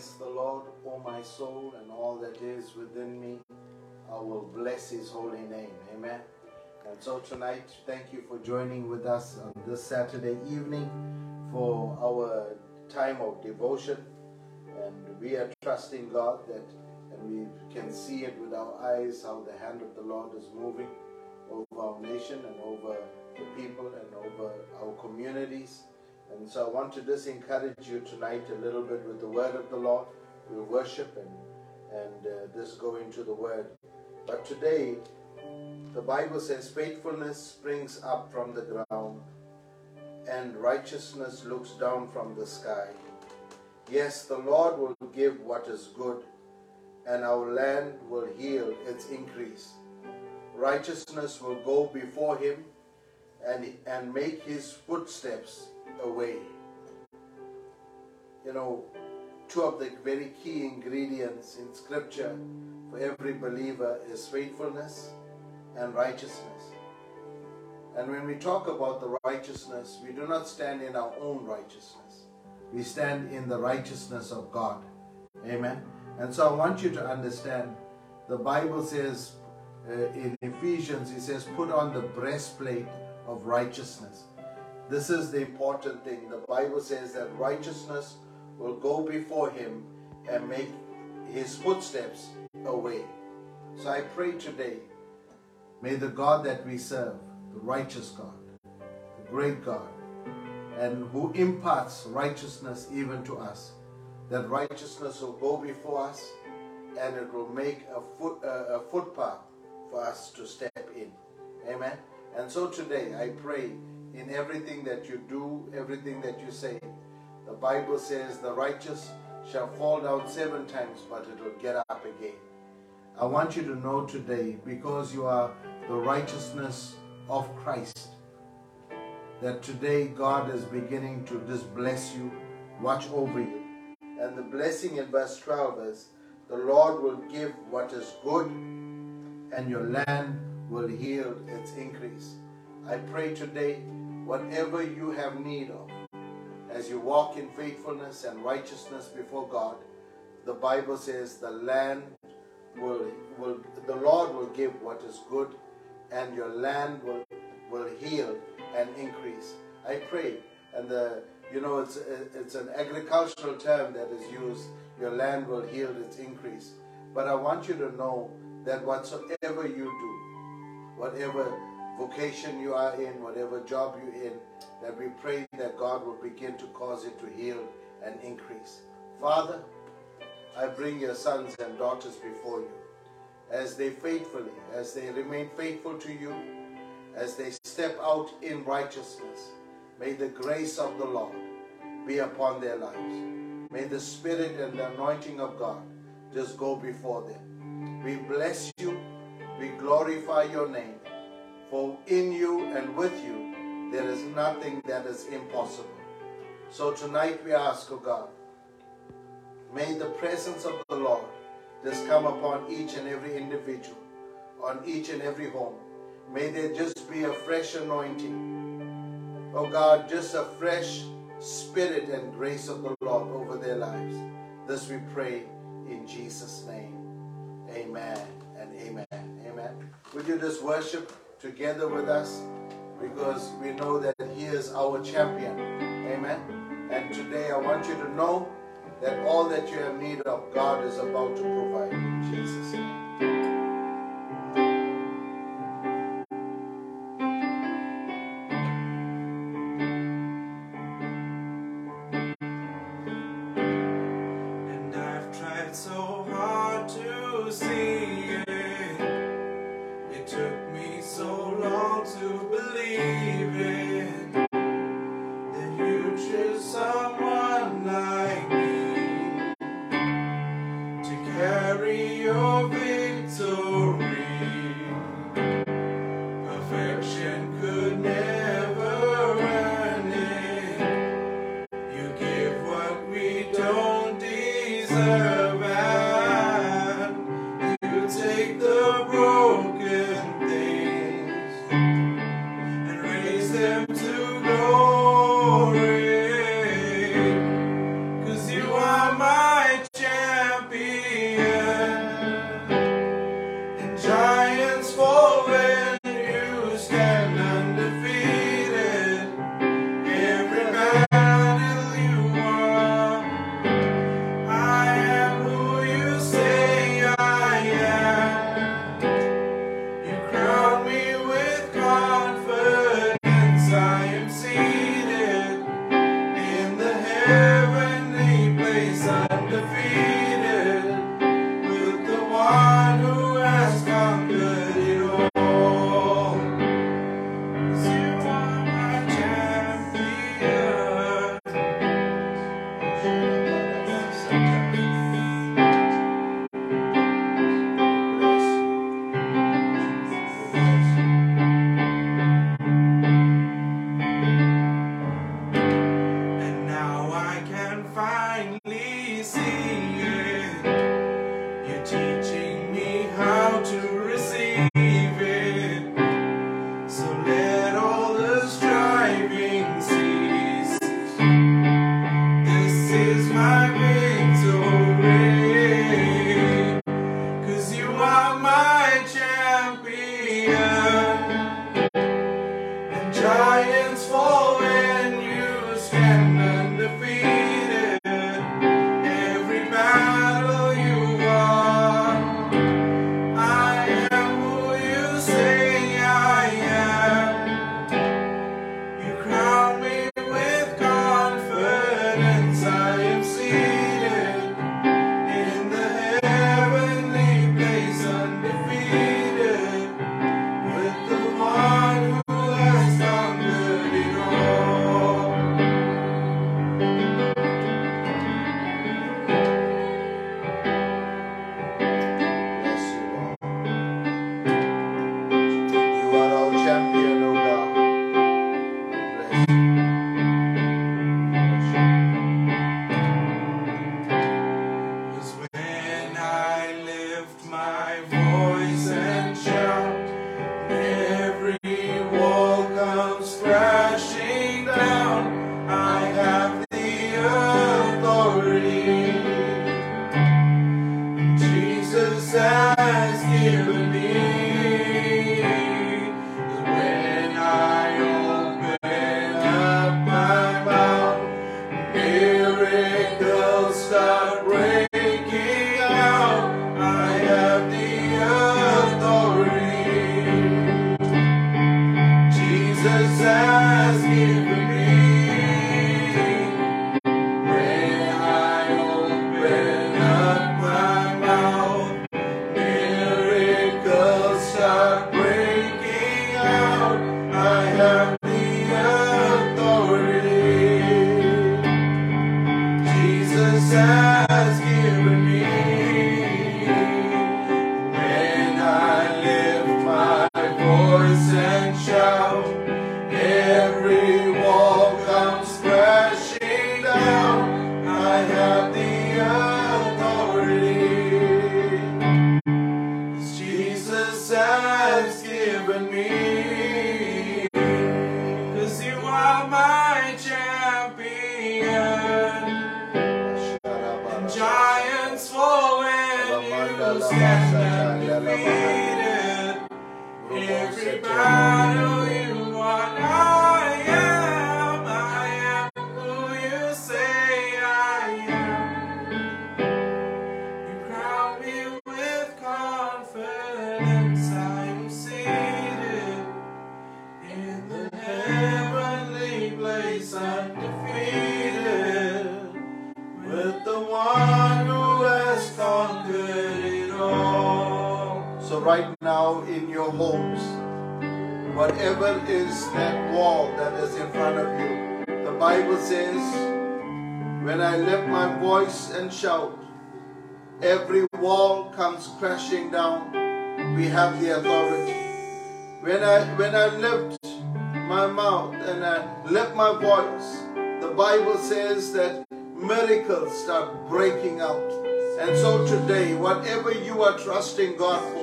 Bless the Lord, O my soul, and all that is within me. I will bless his holy name. Amen. And so tonight, thank you for joining with us on this Saturday evening for our time of devotion. And we are trusting God that, and we can see it with our eyes how the hand of the Lord is moving over our nation and over the people and over our communities. And so I want to just encourage you tonight a little bit with the word of the Lord. We'll worship and, and uh, just go into the word. But today, the Bible says faithfulness springs up from the ground and righteousness looks down from the sky. Yes, the Lord will give what is good and our land will yield its increase. Righteousness will go before him and, and make his footsteps away. You know, two of the very key ingredients in scripture for every believer is faithfulness and righteousness. And when we talk about the righteousness, we do not stand in our own righteousness. We stand in the righteousness of God. Amen. And so I want you to understand the Bible says uh, in Ephesians, it says, put on the breastplate of righteousness. This is the important thing. The Bible says that righteousness will go before him and make his footsteps a way. So I pray today, may the God that we serve, the righteous God, the great God, and who imparts righteousness even to us, that righteousness will go before us and it will make a, foot, uh, a footpath for us to step in. Amen. And so today I pray in everything that you do, everything that you say, the Bible says the righteous shall fall down seven times, but it will get up again. I want you to know today, because you are the righteousness of Christ, that today God is beginning to just bless you, watch over you. And the blessing in verse 12 is, the Lord will give what is good, and your land will yield its increase. I pray today, whatever you have need of, as you walk in faithfulness and righteousness before God, the Bible says the land will, will the Lord will give what is good and your land will, will heal and increase. I pray, and the you know it's it's an agricultural term that is used. Your land will heal its increase. But I want you to know that whatsoever you do, whatever vocation you are in, whatever job you're in, that we pray that God will begin to cause it to heal and increase. Father, I bring your sons and daughters before you as they faithfully, as they remain faithful to you, as they step out in righteousness. May the grace of the Lord be upon their lives. May the Spirit and the anointing of God just go before them. We bless you. We glorify your name. For in you and with you, there is nothing that is impossible. So tonight we ask, O oh God, may the presence of the Lord just come upon each and every individual, on each and every home. May there just be a fresh anointing. Oh God, just a fresh spirit and grace of the Lord over their lives. This we pray in Jesus' name. Amen and amen. Amen. Would you just worship together with us? Because we know that He is our champion. Amen. And today I want you to know that all that you have need of, God is about to provide in Jesus' name. Right now in your homes, whatever is that wall that is in front of you, the Bible says, when I lift my voice and shout, every wall comes crashing down. We have the authority. When I when I lift my mouth and I lift my voice, the Bible says that miracles start breaking out. And so today, whatever you are trusting God for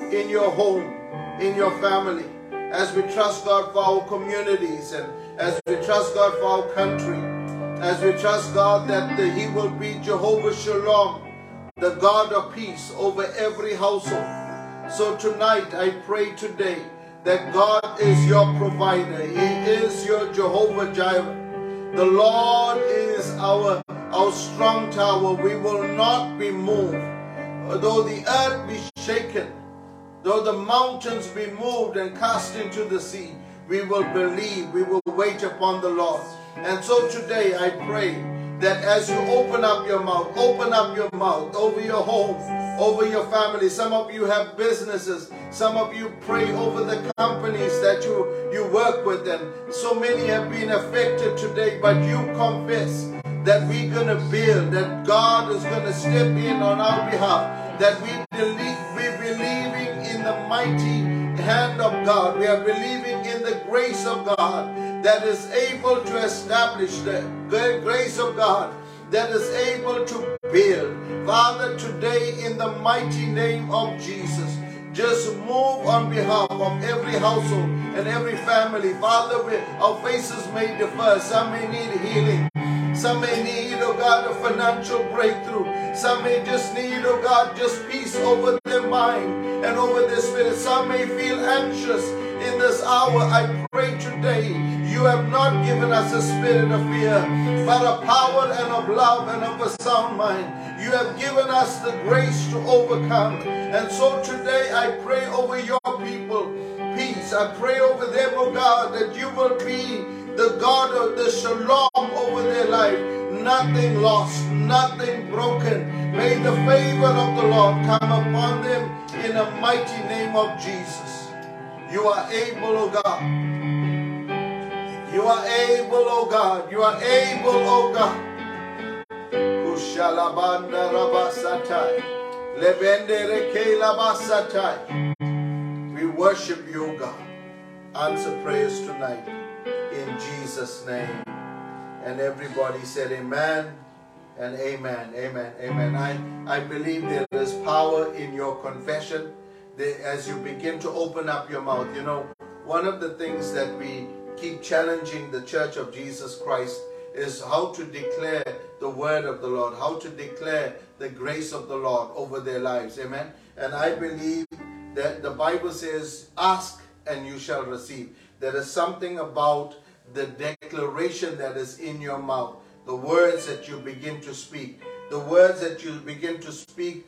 in your home, in your family, as we trust God for our communities and as we trust God for our country, as we trust God that He will be Jehovah Shalom, the God of peace over every household. So tonight I pray today that God is your provider. He is your Jehovah Jireh. The Lord is our our strong tower. We will not be moved. Though the earth be shaken, though the mountains be moved and cast into the sea, we will believe, we will wait upon the Lord. And so today I pray that as you open up your mouth, open up your mouth over your home, over your family. Some of you have businesses. Some of you pray over the companies that you, you work with. And so many have been affected today, but you confess that we're going to build, that God is going to step in on our behalf, that we believe, in the mighty hand of God. We are believing in the grace of God that is able to establish the grace of God that is able to build. Father, today in the mighty name of Jesus, just move on behalf of every household and every family. Father, our faces may differ. Some may need healing. Some may need, oh God, a financial breakthrough. Some may just need, oh God, just peace over their mind and over their spirit. Some may feel anxious in this hour. I pray today you have not given us a spirit of fear, but a power and of love and of a sound mind. You have given us the grace to overcome. And so today I pray over your people peace. I pray over them, oh God, that you will be the God of the shalom over their life. Nothing lost, nothing broken. May the favor of the Lord come upon them in the mighty name of Jesus. You are able, oh God. You are able, O God. You are able, O God. Kushalabanda rabasatai. We worship you, God. Answer prayers tonight in Jesus' name. And everybody said amen and amen, amen, amen. I, I believe there is power in your confession as you begin to open up your mouth. You know, one of the things that we keep challenging the church of Jesus Christ is how to declare the word of the Lord, how to declare the grace of the Lord over their lives. Amen. And I believe that the Bible says, Ask and you shall receive. There is something about the declaration that is in your mouth, the words that you begin to speak, the words that you begin to speak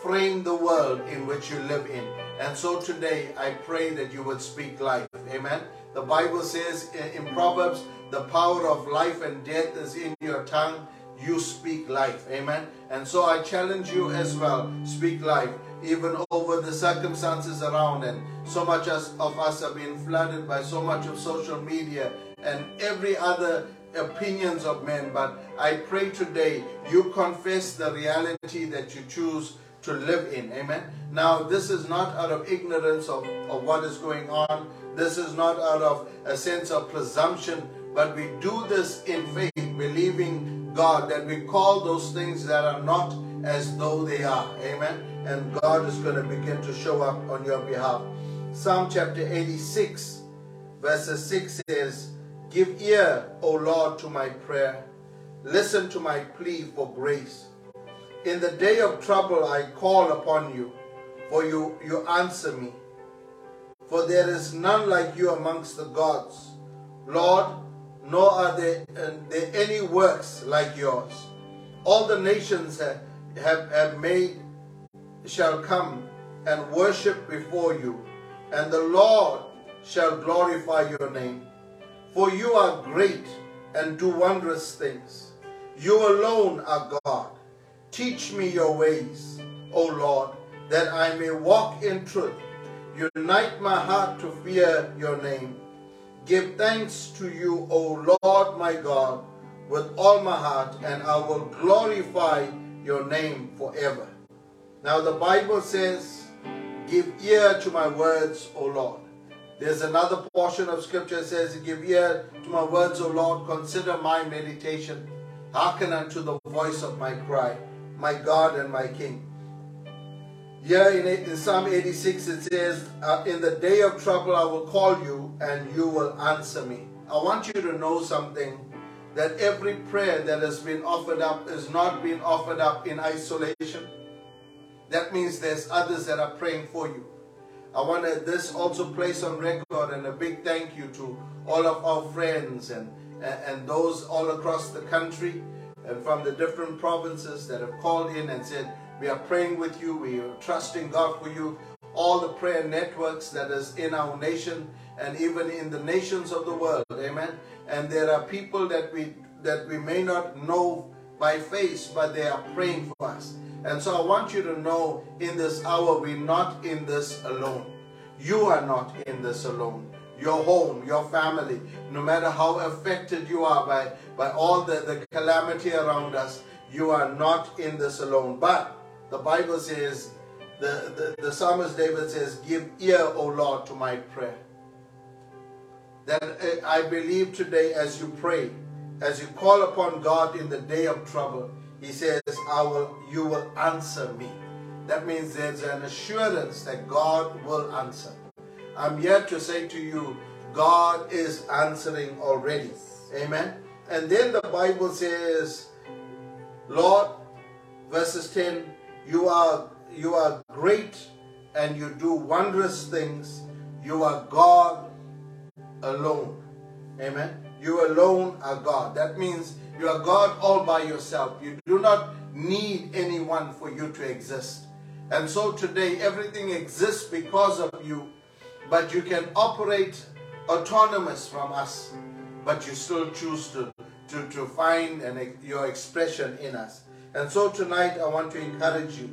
frame the world in which you live in. And so today I pray that you would speak life. Amen. The Bible says in Proverbs, the power of life and death is in your tongue. You speak life. Amen. And so I challenge you as well. Speak life. Even over the circumstances around. And so much of us have been flooded by so much of social media and every other opinions of men. But I pray today you confess the reality that you choose to live in. Amen. Now, this is not out of ignorance of, of what is going on. This is not out of a sense of presumption, but we do this in faith, believing God that we call those things that are not as though they are. Amen. And God is going to begin to show up on your behalf. Psalm chapter 86, verses 6 says, Give ear, O Lord, to my prayer. Listen to my plea for grace. In the day of trouble I call upon you, for you, you answer me. For there is none like you amongst the gods, Lord, nor are there, uh, there any works like yours. All the nations have, have, have made shall come and worship before you, and the Lord shall glorify your name. For you are great and do wondrous things. You alone are God. Teach me your ways, O Lord, that I may walk in truth. Unite my heart to fear your name. Give thanks to you, O Lord my God, with all my heart, and I will glorify your name forever. Now the Bible says, Give ear to my words, O Lord. There's another portion of scripture that says, Give ear to my words, O Lord. Consider my meditation. Hearken unto the voice of my cry, my God and my King. Here in, in Psalm 86 it says, uh, In the day of trouble I will call you and you will answer me. I want you to know something that every prayer that has been offered up is not being offered up in isolation. That means there's others that are praying for you. I want to this also place on record and a big thank you to all of our friends and, and, those all across the country and from the different provinces that have called in and said, we are praying with you. We are trusting God for you. All the prayer networks that is in our nation and even in the nations of the world. Amen. And there are people that we that we may not know by face, but they are praying for us. And so I want you to know in this hour, we're not in this alone. You are not in this alone. Your home, your family, no matter how affected you are by, by all the, the calamity around us, you are not in this alone. But the Bible says, the, the, the psalmist David says, Give ear, O Lord, to my prayer. That uh, I believe today as you pray, as you call upon God in the day of trouble, He says, I will, you will answer me. That means there's an assurance that God will answer. I'm here to say to you, God is answering already. Amen. And then the Bible says, Lord, verses 10, you are you are great and you do wondrous things. You are God alone. Amen. You alone are God. That means you are God all by yourself. You do not need anyone for you to exist. And so today everything exists because of you, but you can operate autonomous from us, but you still choose to, to, to find an, your expression in us. And so tonight I want to encourage you.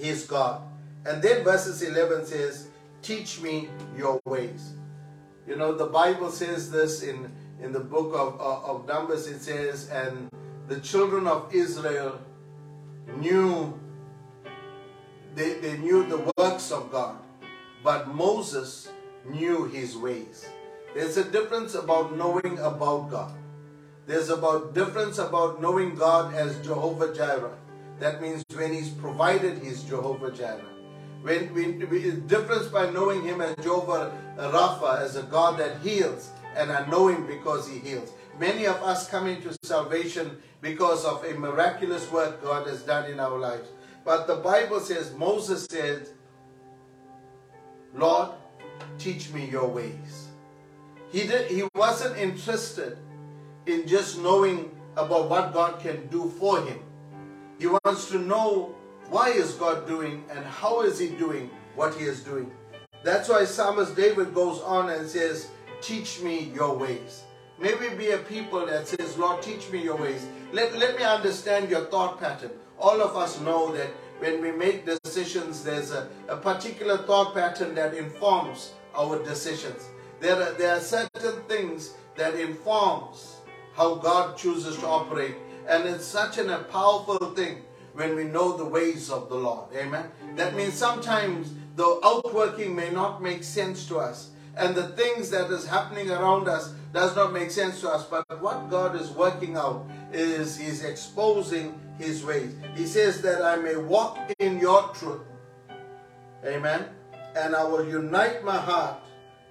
He is God. And then verses 11 says, Teach me your ways. You know, the Bible says this in, in the book of, of, of Numbers, it says, And the children of Israel knew, they, they knew the works of God, but Moses knew his ways. There's a difference about knowing about God. There's about difference about knowing God as Jehovah Jireh. That means when He's provided, He's Jehovah Jireh. When we, difference by knowing Him as Jehovah Rapha, as a God that heals, and I know Him because He heals. Many of us come into salvation because of a miraculous work God has done in our lives. But the Bible says, Moses said, Lord, teach me your ways. He, did, he wasn't interested in just knowing about what God can do for him. He wants to know why is God doing and how is he doing what he is doing. That's why Psalmist David goes on and says, teach me your ways. Maybe be a people that says, Lord, teach me your ways. Let, let me understand your thought pattern. All of us know that when we make decisions, there's a, a particular thought pattern that informs our decisions. There are, there are certain things that informs how God chooses to operate. And it's such an, a powerful thing when we know the ways of the Lord. Amen. That means sometimes the outworking may not make sense to us. And the things that is happening around us does not make sense to us. But what God is working out is He's exposing His ways. He says that I may walk in your truth. Amen. And I will unite my heart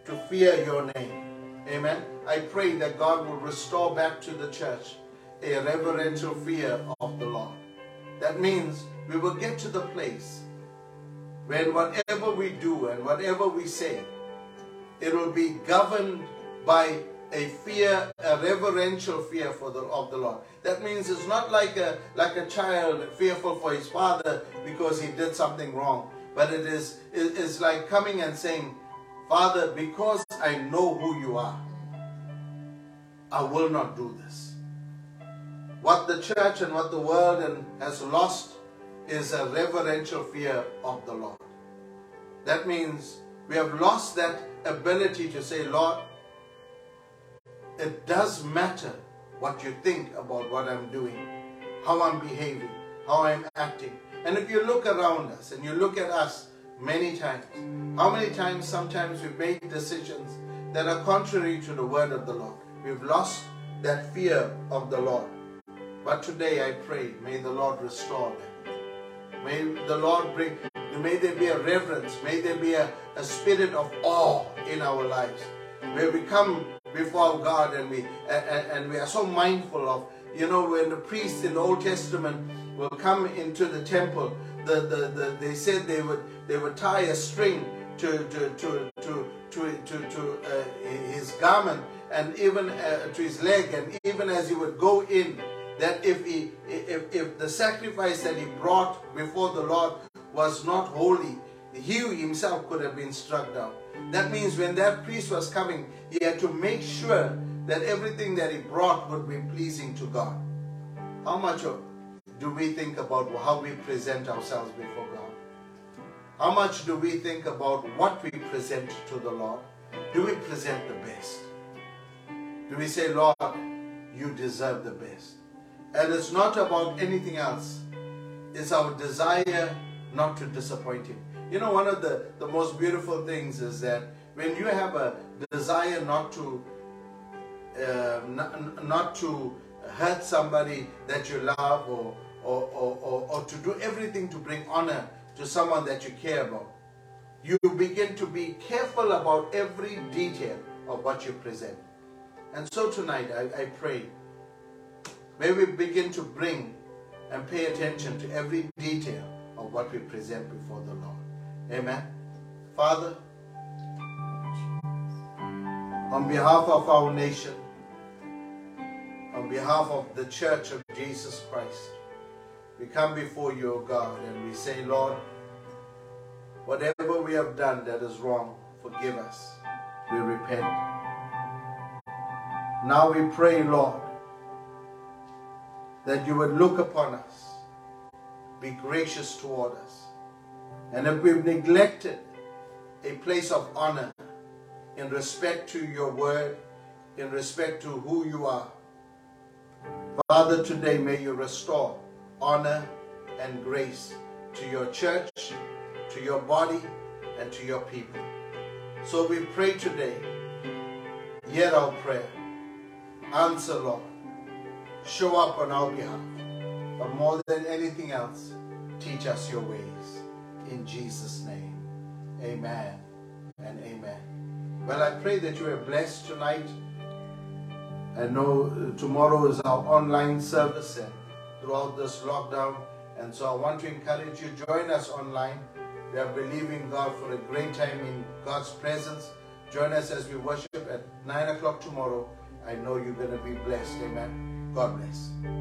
to fear your name. Amen. I pray that God will restore back to the church a reverential fear of the Lord. That means we will get to the place when whatever we do and whatever we say, it will be governed by a fear, a reverential fear for the of the Lord. That means it's not like a like a child fearful for his father because he did something wrong, but it is it is like coming and saying, Father, because I know who you are, I will not do this. What the church and what the world has lost is a reverential fear of the Lord. That means we have lost that ability to say, Lord, it does matter what you think about what I'm doing, how I'm behaving, how I'm acting. And if you look around us and you look at us many times, how many times sometimes we make decisions that are contrary to the word of the Lord? We've lost that fear of the Lord. But today I pray, may the Lord restore them. May the Lord bring, may there be a reverence, may there be a, a spirit of awe in our lives. Where we come before God and we and, and we are so mindful of, you know, when the priests in the Old Testament will come into the temple, the, the, the they said they would they would tie a string to to to to to, to, to uh, his garment and even uh, to his leg, and even as he would go in, that if he if, if the sacrifice that he brought before the Lord was not holy, he himself could have been struck down. That means when that priest was coming, he had to make sure that everything that he brought would be pleasing to God. How much do we think about how we present ourselves before God? How much do we think about what we present to the Lord? Do we present the best? Do we say, Lord, you deserve the best? And it's not about anything else. It's our desire not to disappoint Him. You know, one of the, the most beautiful things is that when you have a desire not to uh, not, not to hurt somebody that you love or, or, or, or, or to do everything to bring honor to someone that you care about, you begin to be careful about every detail of what you present. And so tonight, I, I pray, may we begin to bring and pay attention to every detail of what we present before the Lord. Amen. Father, on behalf of our nation, on behalf of the Church of Jesus Christ, we come before you, O God, and we say, Lord, whatever we have done that is wrong, forgive us. We repent. Now we pray, Lord, that you would look upon us, be gracious toward us. And if we've neglected a place of honor in respect to your word, in respect to who you are, Father, today may you restore honor and grace to your church, to your body, and to your people. So we pray today, hear our prayer, answer, Lord, show up on our behalf, but more than anything else, teach us your ways. In Jesus' name, amen and amen. Well, I pray that you are blessed tonight. I know tomorrow is our online service and throughout this lockdown. And so I want to encourage you, join us online. We are believing God for a great time in God's presence. Join us as we worship at 9 o'clock tomorrow. I know you're going to be blessed. Amen. God bless.